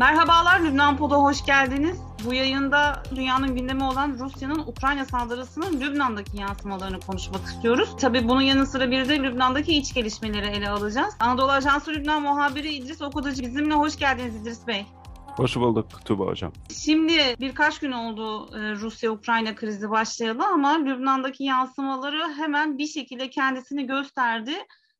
Merhabalar Lübnan Pod'a hoş geldiniz. Bu yayında dünyanın gündemi olan Rusya'nın Ukrayna saldırısının Lübnan'daki yansımalarını konuşmak istiyoruz. Tabii bunun yanı sıra bir de Lübnan'daki iç gelişmeleri ele alacağız. Anadolu Ajansı Lübnan muhabiri İdris Okuducu bizimle hoş geldiniz İdris Bey. Hoş bulduk Tuba Hocam. Şimdi birkaç gün oldu e, Rusya-Ukrayna krizi başlayalı ama Lübnan'daki yansımaları hemen bir şekilde kendisini gösterdi.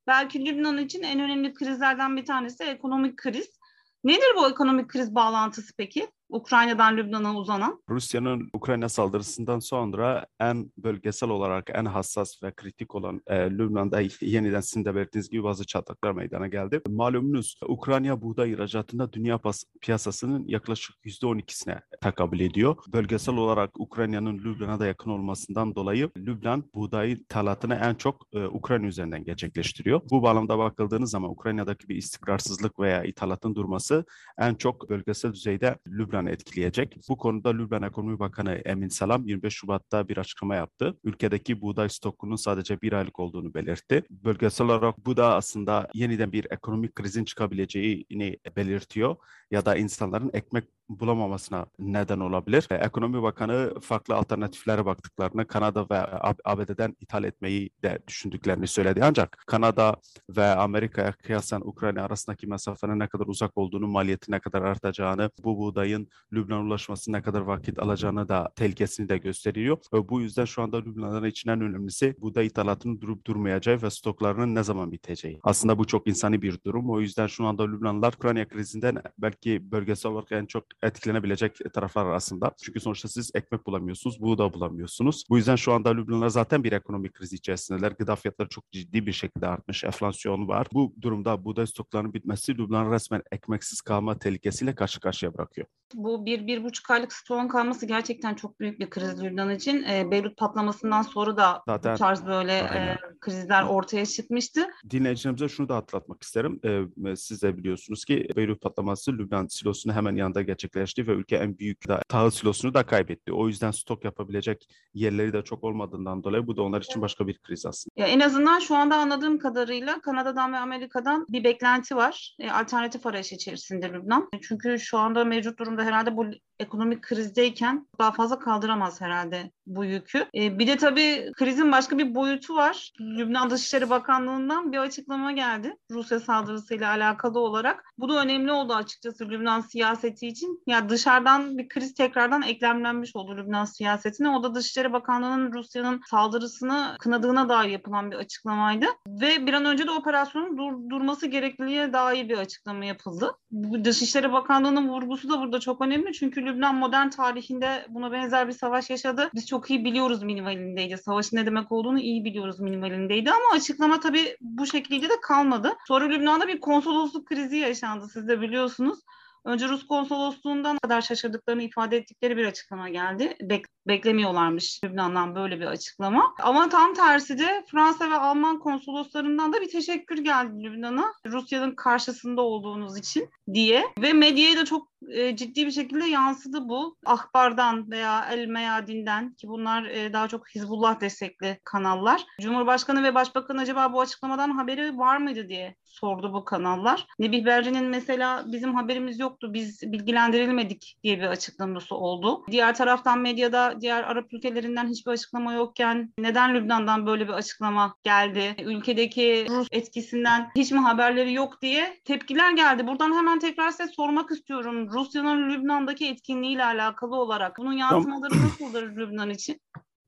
Belki Lübnan için en önemli krizlerden bir tanesi ekonomik kriz. Nedir bu ekonomik kriz bağlantısı peki? Ukrayna'dan Lübnan'a uzanan. Rusya'nın Ukrayna saldırısından sonra en bölgesel olarak en hassas ve kritik olan e, Lübnan'da yeniden sizin de belirttiğiniz gibi bazı çatlaklar meydana geldi. Malumunuz Ukrayna buğday ihracatında dünya piyasasının yaklaşık %12'sine takabül ediyor. Bölgesel olarak Ukrayna'nın Lübnan'a da yakın olmasından dolayı Lübnan buğday ithalatını en çok e, Ukrayna üzerinden gerçekleştiriyor. Bu bağlamda bakıldığınız zaman Ukrayna'daki bir istikrarsızlık veya ithalatın durması en çok bölgesel düzeyde Lübnan Lübnan'ı etkileyecek. Bu konuda Lübnan Ekonomi Bakanı Emin Salam 25 Şubat'ta bir açıklama yaptı. Ülkedeki buğday stokunun sadece bir aylık olduğunu belirtti. Bölgesel olarak bu da aslında yeniden bir ekonomik krizin çıkabileceğini belirtiyor ya da insanların ekmek bulamamasına neden olabilir. E, Ekonomi Bakanı farklı alternatiflere baktıklarını, Kanada ve ABD'den ithal etmeyi de düşündüklerini söyledi. Ancak Kanada ve Amerika'ya kıyasen Ukrayna arasındaki mesafenin ne kadar uzak olduğunu, maliyeti ne kadar artacağını, bu buğdayın Lübnan ulaşması ne kadar vakit alacağını da tehlikesini de gösteriyor. Ve bu yüzden şu anda Lübnan'ın için en önemlisi buğday ithalatının durup durmayacağı ve stoklarının ne zaman biteceği. Aslında bu çok insani bir durum. O yüzden şu anda Lübnanlılar Ukrayna krizinden belki bölgesel olarak en çok etkilenebilecek taraflar arasında. Çünkü sonuçta siz ekmek bulamıyorsunuz, buğda bulamıyorsunuz. Bu yüzden şu anda Lübnanlar zaten bir ekonomik kriz içerisindeler. Gıda fiyatları çok ciddi bir şekilde artmış, enflasyon var. Bu durumda buğday stoklarının bitmesi Lübnan resmen ekmeksiz kalma tehlikesiyle karşı karşıya bırakıyor. Bu bir, bir buçuk aylık stoğun kalması gerçekten çok büyük bir kriz Lübnan için. E, Beyrut patlamasından sonra da Zaten, bu tarz böyle e, krizler ortaya çıkmıştı. Dinleyicilerimize şunu da hatırlatmak isterim. E, siz de biliyorsunuz ki Beyrut patlaması Lübnan silosunu hemen yanında gerçekleşti ve ülke en büyük da, tahıl silosunu da kaybetti. O yüzden stok yapabilecek yerleri de çok olmadığından dolayı bu da onlar için başka bir kriz aslında. Ya en azından şu anda anladığım kadarıyla Kanada'dan ve Amerika'dan bir beklenti var. E, alternatif arayış içerisinde Lübnan. Çünkü şu anda mevcut durumda herhalde bu ekonomik krizdeyken daha fazla kaldıramaz herhalde bu yükü. E, bir de tabii krizin başka bir boyutu var. Lübnan Dışişleri Bakanlığı'ndan bir açıklama geldi Rusya saldırısıyla alakalı olarak. Bu da önemli oldu açıkçası Lübnan siyaseti için. Ya yani dışarıdan bir kriz tekrardan eklemlenmiş oldu Lübnan siyasetine. O da Dışişleri Bakanlığı'nın Rusya'nın saldırısını kınadığına dair yapılan bir açıklamaydı. Ve bir an önce de operasyonun dur- durması gerekliliğe dair bir açıklama yapıldı. Bu Dışişleri Bakanlığı'nın vurgusu da burada çok önemli. Çünkü Lübnan modern tarihinde buna benzer bir savaş yaşadı. Biz çok iyi biliyoruz minimalindeydi. Savaşın ne demek olduğunu iyi biliyoruz minimalindeydi ama açıklama tabii bu şekilde de kalmadı. Sonra Lübnan'da bir konsolosluk krizi yaşandı siz de biliyorsunuz. Önce Rus konsolosluğundan kadar şaşırdıklarını ifade ettikleri bir açıklama geldi. Bek beklemiyorlarmış Lübnan'dan böyle bir açıklama. Ama tam tersi de Fransa ve Alman konsoloslarından da bir teşekkür geldi Lübnan'a. Rusya'nın karşısında olduğunuz için diye. Ve medyaya da çok e, ciddi bir şekilde yansıdı bu. Ahbar'dan veya El Meyadin'den ki bunlar e, daha çok Hizbullah destekli kanallar. Cumhurbaşkanı ve Başbakan acaba bu açıklamadan haberi var mıydı diye sordu bu kanallar. Nebih Berri'nin mesela bizim haberimiz yoktu, biz bilgilendirilmedik diye bir açıklaması oldu. Diğer taraftan medyada diğer Arap ülkelerinden hiçbir açıklama yokken neden Lübnan'dan böyle bir açıklama geldi? Ülkedeki Rus etkisinden hiç mi haberleri yok diye tepkiler geldi. Buradan hemen tekrar size sormak istiyorum. Rusya'nın Lübnan'daki etkinliğiyle alakalı olarak bunun yansımaları nasıldır Lübnan için?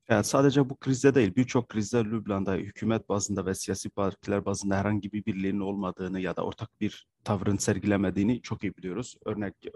Yani sadece bu krizde değil, birçok krizde Lübnan'da hükümet bazında ve siyasi partiler bazında herhangi bir birliğinin olmadığını ya da ortak bir tavrın sergilemediğini çok iyi biliyoruz. Örnek e,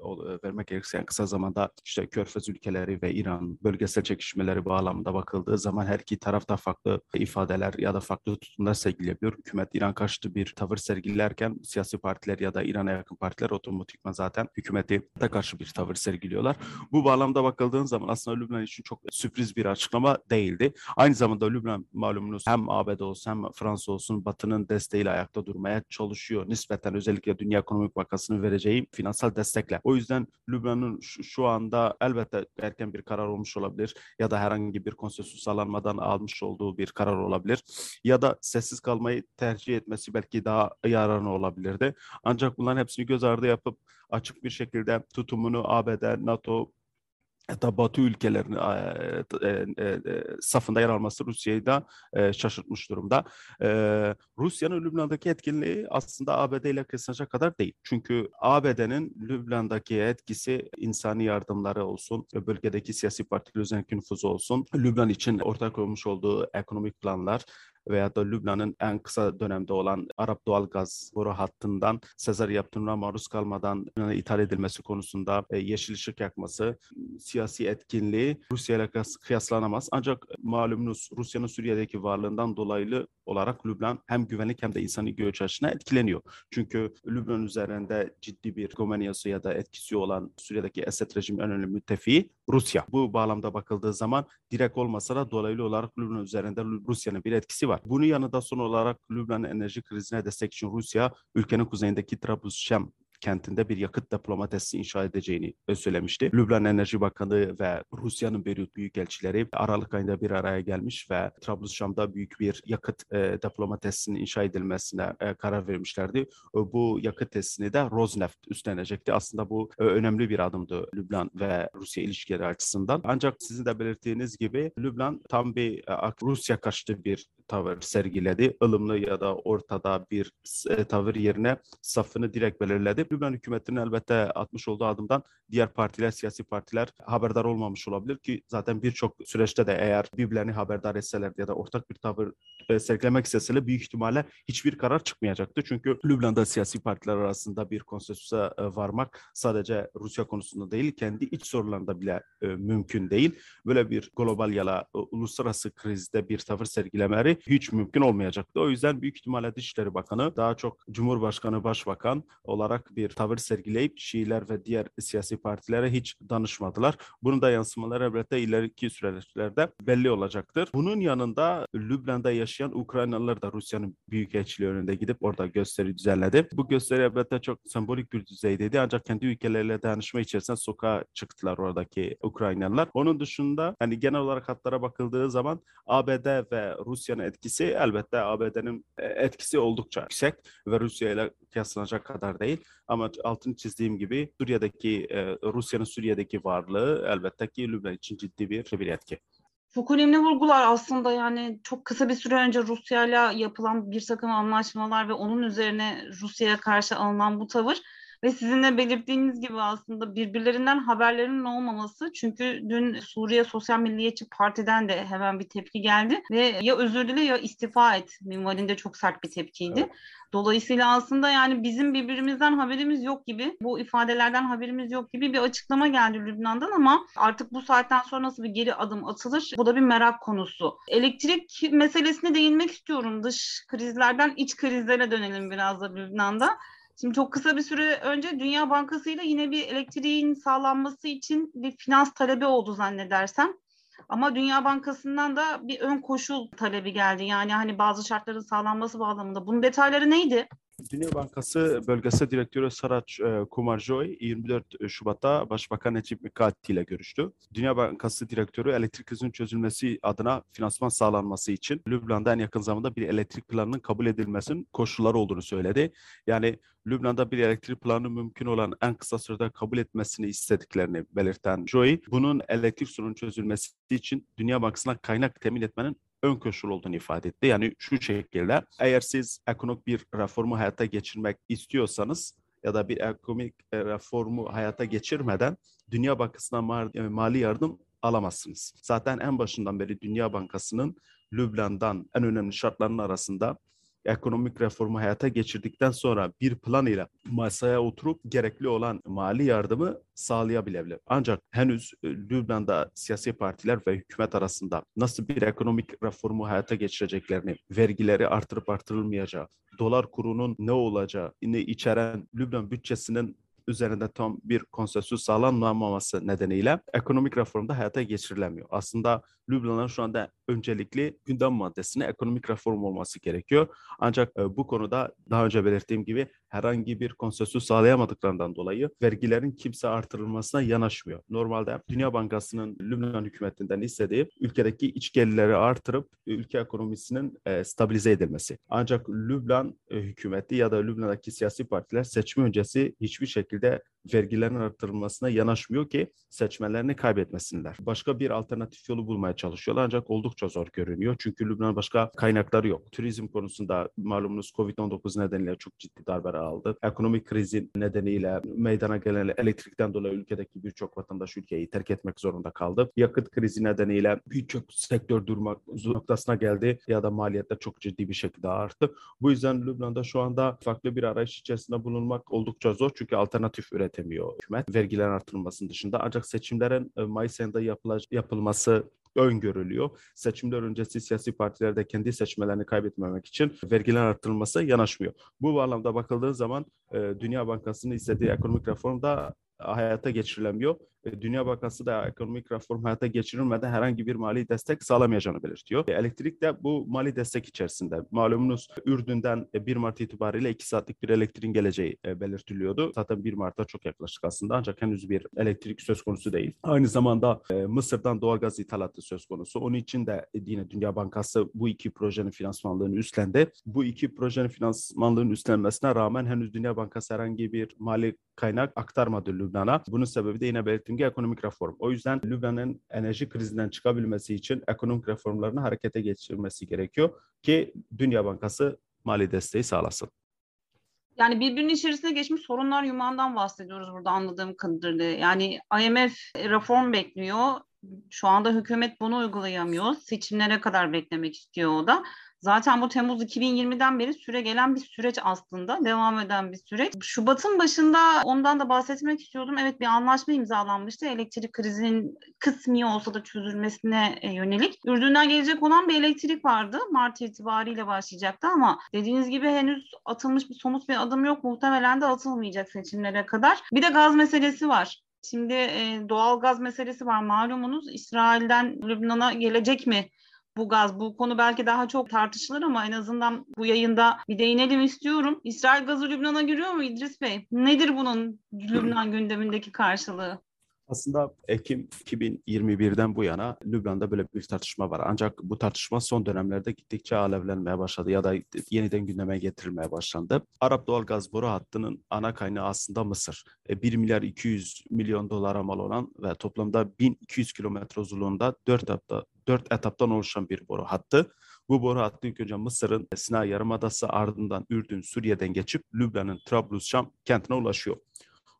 vermek gerekirse yani kısa zamanda işte Körfez ülkeleri ve İran bölgesel çekişmeleri bağlamında bakıldığı zaman her iki tarafta farklı ifadeler ya da farklı tutumlar sergileyebiliyor. Hükümet İran karşıtı bir tavır sergilerken siyasi partiler ya da İran'a yakın partiler otomatikman zaten hükümeti de karşı bir tavır sergiliyorlar. Bu bağlamda bakıldığın zaman aslında Lübnan için çok sürpriz bir açıklama değildi. Aynı zamanda Lübnan malumunuz hem ABD olsun hem Fransa olsun Batı'nın desteğiyle ayakta durmaya çalışıyor. Nispeten özellikle Dünya Ekonomik Bankası'nın vereceği finansal destekle. O yüzden Lübnan'ın şu, şu anda elbette erken bir karar olmuş olabilir ya da herhangi bir konsensüs sağlanmadan almış olduğu bir karar olabilir ya da sessiz kalmayı tercih etmesi belki daha yararlı olabilirdi. Ancak bunların hepsini göz ardı yapıp açık bir şekilde tutumunu ABD, NATO, hatta Batı ülkelerinin e, e, e, safında yer alması Rusya'yı da e, şaşırtmış durumda. E, Rusya'nın Lübnan'daki etkinliği aslında ABD ile kısacak kadar değil. Çünkü ABD'nin Lübnan'daki etkisi insani yardımları olsun, bölgedeki siyasi partiler üzerindeki nüfuzu olsun, Lübnan için ortak koymuş olduğu ekonomik planlar, veya da Lübnan'ın en kısa dönemde olan Arap doğal gaz boru hattından Sezar yaptığına maruz kalmadan Lübnan'a ithal edilmesi konusunda e, yeşil ışık yakması, siyasi etkinliği Rusya ile kıyaslanamaz. Ancak malumunuz Rusya'nın Suriye'deki varlığından dolayı olarak Lübnan hem güvenlik hem de insani göç açısından etkileniyor. Çünkü Lübnan üzerinde ciddi bir gomenyası ya da etkisi olan Suriye'deki Esed rejimi en önemli müttefiği Rusya. Bu bağlamda bakıldığı zaman direkt olmasa da dolaylı olarak Lübnan üzerinde Rusya'nın bir etkisi var. Bunun yanında son olarak Lübnan enerji krizine destek için Rusya ülkenin kuzeyindeki Trablusşem kentinde bir yakıt depolama tesisi inşa edeceğini söylemişti. Lübnan Enerji Bakanı ve Rusya'nın Beyrut Büyükelçileri Aralık ayında bir araya gelmiş ve Trablusşam'da büyük bir yakıt e, depolama inşa edilmesine e, karar vermişlerdi. E, bu yakıt tesisini de Rosneft üstlenecekti. Aslında bu e, önemli bir adımdı Lübnan ve Rusya ilişkileri açısından. Ancak sizin de belirttiğiniz gibi Lübnan tam bir e, Rusya karşıtı bir tavır sergiledi. ılımlı ya da ortada bir e, tavır yerine safını direkt belirledi. Lübnan hükümetinin elbette atmış olduğu adımdan diğer partiler, siyasi partiler haberdar olmamış olabilir ki zaten birçok süreçte de eğer birbirlerini haberdar etseler ya da ortak bir tavır e, sergilemek isteseler büyük ihtimalle hiçbir karar çıkmayacaktı. Çünkü Lübnan'da siyasi partiler arasında bir konsensüse e, varmak sadece Rusya konusunda değil, kendi iç sorularında bile e, mümkün değil. Böyle bir global ya da uluslararası krizde bir tavır sergilemeleri hiç mümkün olmayacaktı. O yüzden büyük ihtimalle Dışişleri Bakanı daha çok Cumhurbaşkanı, Başbakan olarak bir tavır sergileyip Şiiler ve diğer siyasi partilere hiç danışmadılar. Bunun da yansımaları elbette ileriki süreçlerde belli olacaktır. Bunun yanında Lübnan'da yaşayan Ukraynalılar da Rusya'nın büyükelçiliği önünde gidip orada gösteri düzenledi. Bu gösteri elbette çok sembolik bir düzeydeydi ancak kendi ülkeleriyle dayanışma içerisinde sokağa çıktılar oradaki Ukraynalılar. Onun dışında hani genel olarak hatlara bakıldığı zaman ABD ve Rusya'nın etkisi elbette ABD'nin e, etkisi oldukça yüksek ve Rusya ile kıyaslanacak kadar değil. Ama altını çizdiğim gibi Suriye'deki e, Rusya'nın Suriye'deki varlığı elbette ki Lübnan için ciddi bir, bir etki. Çok önemli vurgular aslında yani çok kısa bir süre önce Rusya ile yapılan bir takım anlaşmalar ve onun üzerine Rusya'ya karşı alınan bu tavır ve sizin de belirttiğiniz gibi aslında birbirlerinden haberlerinin olmaması. Çünkü dün Suriye Sosyal Milliyetçi Parti'den de hemen bir tepki geldi ve ya özür dile ya istifa et minvalinde çok sert bir tepkiydi. Evet. Dolayısıyla aslında yani bizim birbirimizden haberimiz yok gibi, bu ifadelerden haberimiz yok gibi bir açıklama geldi Lübnan'dan ama artık bu saatten sonra nasıl bir geri adım atılır? Bu da bir merak konusu. Elektrik meselesine değinmek istiyorum. Dış krizlerden iç krizlere dönelim biraz da Lübnan'da. Şimdi çok kısa bir süre önce Dünya Bankası ile yine bir elektriğin sağlanması için bir finans talebi oldu zannedersem. Ama Dünya Bankası'ndan da bir ön koşul talebi geldi. Yani hani bazı şartların sağlanması bağlamında. Bunun detayları neydi? Dünya Bankası Bölgesel Direktörü Saraç e, Kumarjoy 24 Şubat'ta Başbakan Necip Mikati ile görüştü. Dünya Bankası Direktörü elektrik krizinin çözülmesi adına finansman sağlanması için Lübnan'da en yakın zamanda bir elektrik planının kabul edilmesinin koşulları olduğunu söyledi. Yani Lübnan'da bir elektrik planı mümkün olan en kısa sürede kabul etmesini istediklerini belirten Joy, bunun elektrik sorunun çözülmesi için Dünya Bankası'na kaynak temin etmenin ön koşul olduğunu ifade etti. Yani şu şekilde eğer siz ekonomik bir reformu hayata geçirmek istiyorsanız ya da bir ekonomik e, reformu hayata geçirmeden Dünya Bankası'na e, mali yardım alamazsınız. Zaten en başından beri Dünya Bankası'nın Lübnan'dan en önemli şartlarının arasında ekonomik reformu hayata geçirdikten sonra bir plan ile masaya oturup gerekli olan mali yardımı sağlayabilir. Ancak henüz e, Lübnan'da siyasi partiler ve hükümet arasında nasıl bir ekonomik reformu hayata geçireceklerini, vergileri artırıp artırılmayacağı, dolar kurunun ne olacağı, ne içeren Lübnan bütçesinin üzerinde tam bir konsensüs sağlanmaması nedeniyle ekonomik reformda hayata geçirilemiyor. Aslında Lübnan'ın şu anda öncelikli gündem maddesine ekonomik reform olması gerekiyor. Ancak e, bu konuda daha önce belirttiğim gibi herhangi bir konsensüs sağlayamadıklarından dolayı vergilerin kimse artırılmasına yanaşmıyor. Normalde Dünya Bankası'nın Lübnan hükümetinden istediği ülkedeki iç gelirleri artırıp ülke ekonomisinin e, stabilize edilmesi. Ancak Lübnan e, hükümeti ya da Lübnan'daki siyasi partiler seçim öncesi hiçbir şekilde vergilerin artırılmasına yanaşmıyor ki seçmenlerini kaybetmesinler. Başka bir alternatif yolu bulmaya çalışıyorlar ancak oldukça zor görünüyor. Çünkü Lübnan başka kaynakları yok. Turizm konusunda malumunuz Covid-19 nedeniyle çok ciddi darbeler aldı. Ekonomik krizin nedeniyle meydana gelen elektrikten dolayı ülkedeki birçok vatandaş ülkeyi terk etmek zorunda kaldı. Yakıt krizi nedeniyle birçok sektör durmak noktasına geldi ya da maliyetler çok ciddi bir şekilde arttı. Bu yüzden Lübnan'da şu anda farklı bir arayış içerisinde bulunmak oldukça zor çünkü alternatif üretemiyor hükümet vergilerin artırılmasının dışında. Ancak seçimlerin e, Mayıs ayında yapılması öngörülüyor. Seçimler öncesi siyasi partiler de kendi seçmelerini kaybetmemek için vergiler arttırılması yanaşmıyor. Bu bağlamda bakıldığı zaman e, Dünya Bankası'nın istediği ekonomik reform da hayata geçirilemiyor. E, Dünya Bankası da ekonomik reform hayata geçirilmeden herhangi bir mali destek sağlamayacağını belirtiyor. E, elektrik de bu mali destek içerisinde. Malumunuz Ürdün'den 1 Mart itibariyle 2 saatlik bir elektriğin geleceği e, belirtiliyordu. Zaten 1 Mart'a çok yaklaşık aslında ancak henüz bir elektrik söz konusu değil. Aynı zamanda Mısır'dan doğalgaz ithalatı söz konusu. Onun için de yine Dünya Bankası bu iki projenin finansmanlığını üstlendi. Bu iki projenin finansmanlığının üstlenmesine rağmen henüz Dünya Bankası herhangi bir mali kaynak aktarmadı Lübnan'a. Bunun sebebi de yine belirttiğim gibi ekonomik reform. O yüzden Lübnan'ın enerji krizinden çıkabilmesi için ekonomik reformlarını harekete geçirmesi gerekiyor ki Dünya Bankası mali desteği sağlasın. Yani birbirinin içerisine geçmiş sorunlar yumağından bahsediyoruz burada anladığım kadarıyla. Yani IMF reform bekliyor. Şu anda hükümet bunu uygulayamıyor. Seçimlere kadar beklemek istiyor o da. Zaten bu Temmuz 2020'den beri süre gelen bir süreç aslında. Devam eden bir süreç. Şubat'ın başında ondan da bahsetmek istiyordum. Evet bir anlaşma imzalanmıştı. Elektrik krizinin kısmi olsa da çözülmesine e, yönelik. Ürdün'den gelecek olan bir elektrik vardı. Mart itibariyle başlayacaktı ama dediğiniz gibi henüz atılmış bir somut bir adım yok. Muhtemelen de atılmayacak seçimlere kadar. Bir de gaz meselesi var. Şimdi e, doğal gaz meselesi var malumunuz. İsrail'den Lübnan'a gelecek mi bu gaz. Bu konu belki daha çok tartışılır ama en azından bu yayında bir değinelim istiyorum. İsrail gazı Lübnan'a giriyor mu İdris Bey? Nedir bunun Lübnan gündemindeki karşılığı? Aslında Ekim 2021'den bu yana Lübnan'da böyle bir tartışma var. Ancak bu tartışma son dönemlerde gittikçe alevlenmeye başladı ya da yeniden gündeme getirilmeye başlandı. Arap doğal gaz boru hattının ana kaynağı aslında Mısır. 1 e, milyar 200 milyon dolara mal olan ve toplamda 1200 kilometre uzunluğunda 4 etapta, 4 etaptan oluşan bir boru hattı. Bu boru hattı ilk önce Mısır'ın Sinay Yarımadası ardından Ürdün, Suriye'den geçip Lübnan'ın Trablus-Şam kentine ulaşıyor.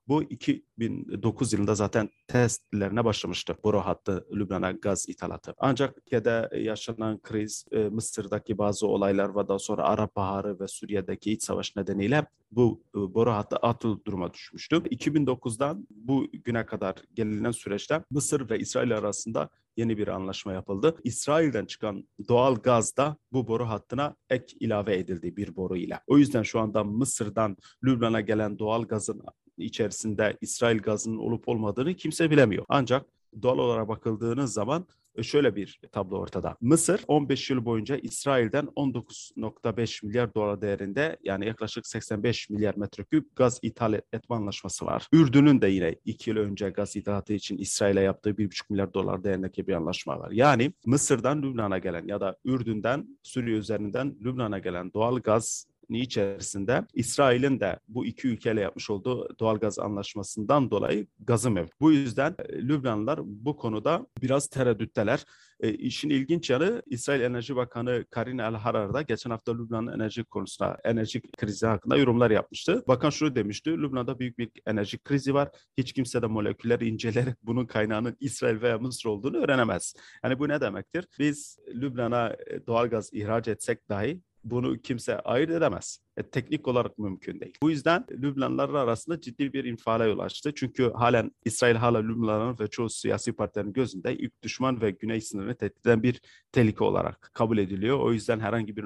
Bu 2009 yılında zaten testlerine başlamıştı boru hattı Lübnan'a gaz ithalatı. Ancak Türkiye'de yaşanan kriz, e, Mısır'daki bazı olaylar ve daha sonra Arap Baharı ve Suriye'deki iç savaş nedeniyle bu e, boru hattı atıl duruma düşmüştü. 2009'dan bu güne kadar gelinen süreçte Mısır ve İsrail arasında yeni bir anlaşma yapıldı. İsrail'den çıkan doğal gaz da bu boru hattına ek ilave edildi bir boru ile. O yüzden şu anda Mısır'dan Lübnan'a gelen doğal gazın içerisinde İsrail gazının olup olmadığını kimse bilemiyor. Ancak doğal olarak bakıldığınız zaman e, şöyle bir tablo ortada. Mısır 15 yıl boyunca İsrail'den 19.5 milyar dolar değerinde yani yaklaşık 85 milyar metreküp gaz ithal etme anlaşması var. Ürdün'ün de yine 2 yıl önce gaz ithalatı için İsrail'e yaptığı 1,5 milyar dolar değerindeki bir anlaşma var. Yani Mısır'dan Lübnan'a gelen ya da Ürdün'den Suriye üzerinden Lübnan'a gelen doğal gaz içerisinde İsrail'in de bu iki ülkeyle yapmış olduğu doğalgaz anlaşmasından dolayı gazı mevcut. Bu yüzden e, Lübnanlılar bu konuda biraz tereddütteler. E, işin ilginç yanı İsrail Enerji Bakanı Karin El Harar da geçen hafta Lübnan'ın enerji konusunda, enerji krizi hakkında yorumlar yapmıştı. Bakan şunu demişti, Lübnan'da büyük bir enerji krizi var. Hiç kimse de moleküller inceleyerek bunun kaynağının İsrail veya Mısır olduğunu öğrenemez. Yani bu ne demektir? Biz Lübnan'a e, doğalgaz ihraç etsek dahi bunu kimse ayırt edemez. E, teknik olarak mümkün değil. Bu yüzden Lübnanlılar arasında ciddi bir infiale yol açtı. Çünkü halen İsrail hala Lübnanların ve çoğu siyasi partilerin gözünde ilk düşman ve güney sınırını tehdit eden bir tehlike olarak kabul ediliyor. O yüzden herhangi bir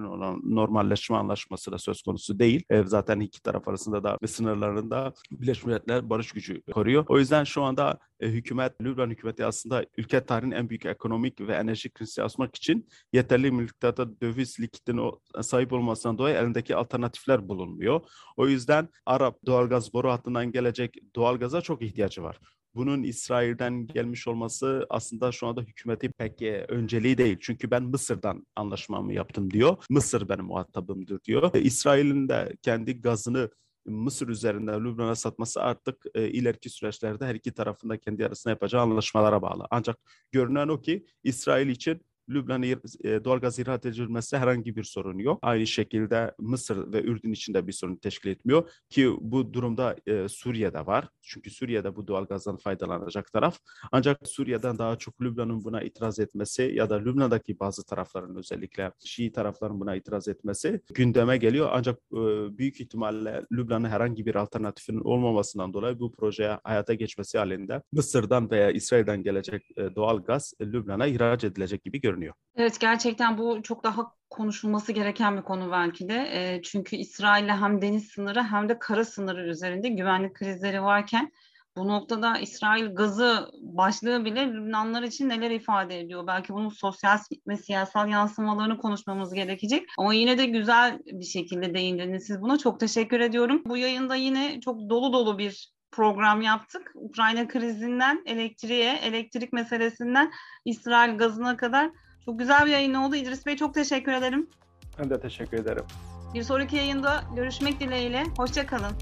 normalleşme anlaşması da söz konusu değil. E, zaten iki taraf arasında da ve sınırlarında Birleşmiş Milletler barış gücü koruyor. O yüzden şu anda e, hükümet, Lübnan hükümeti aslında ülke tarihinin en büyük ekonomik ve enerji krizini açmak için yeterli miktarda döviz likidine sahip olmasından dolayı elindeki alternatifler bulunmuyor. O yüzden Arap doğalgaz boru hattından gelecek doğalgaza çok ihtiyacı var bunun İsrail'den gelmiş olması aslında şu anda hükümeti pek e, önceliği değil. Çünkü ben Mısır'dan anlaşmamı yaptım diyor. Mısır benim muhatabımdır diyor. E, İsrail'in de kendi gazını Mısır üzerinden Lübnan'a satması artık e, ileriki süreçlerde her iki tarafında kendi arasında yapacağı anlaşmalara bağlı. Ancak görünen o ki İsrail için Lübnan'a e, doğalgaz ihraç edilmesi herhangi bir sorun yok. Aynı şekilde Mısır ve Ürdün için de bir sorun teşkil etmiyor ki bu durumda e, Suriye'de var. Çünkü Suriye'de bu doğalgazdan faydalanacak taraf. Ancak Suriye'den daha çok Lübnan'ın buna itiraz etmesi ya da Lübnan'daki bazı tarafların özellikle Şii tarafların buna itiraz etmesi gündeme geliyor. Ancak e, büyük ihtimalle Lübnan'ın herhangi bir alternatifinin olmamasından dolayı bu projeye hayata geçmesi halinde Mısır'dan veya İsrail'den gelecek e, doğal gaz e, Lübnan'a ihraç edilecek gibi görünüyor görünüyor. Evet gerçekten bu çok daha konuşulması gereken bir konu belki de. E, çünkü İsrail'le hem deniz sınırı hem de kara sınırı üzerinde güvenlik krizleri varken bu noktada İsrail gazı başlığı bile Lübnanlar için neler ifade ediyor? Belki bunun sosyal ve siyasal yansımalarını konuşmamız gerekecek. Ama yine de güzel bir şekilde değindiniz siz buna. Çok teşekkür ediyorum. Bu yayında yine çok dolu dolu bir program yaptık. Ukrayna krizinden elektriğe, elektrik meselesinden İsrail gazına kadar çok güzel bir yayın oldu. İdris Bey çok teşekkür ederim. Ben de teşekkür ederim. Bir sonraki yayında görüşmek dileğiyle. Hoşçakalın.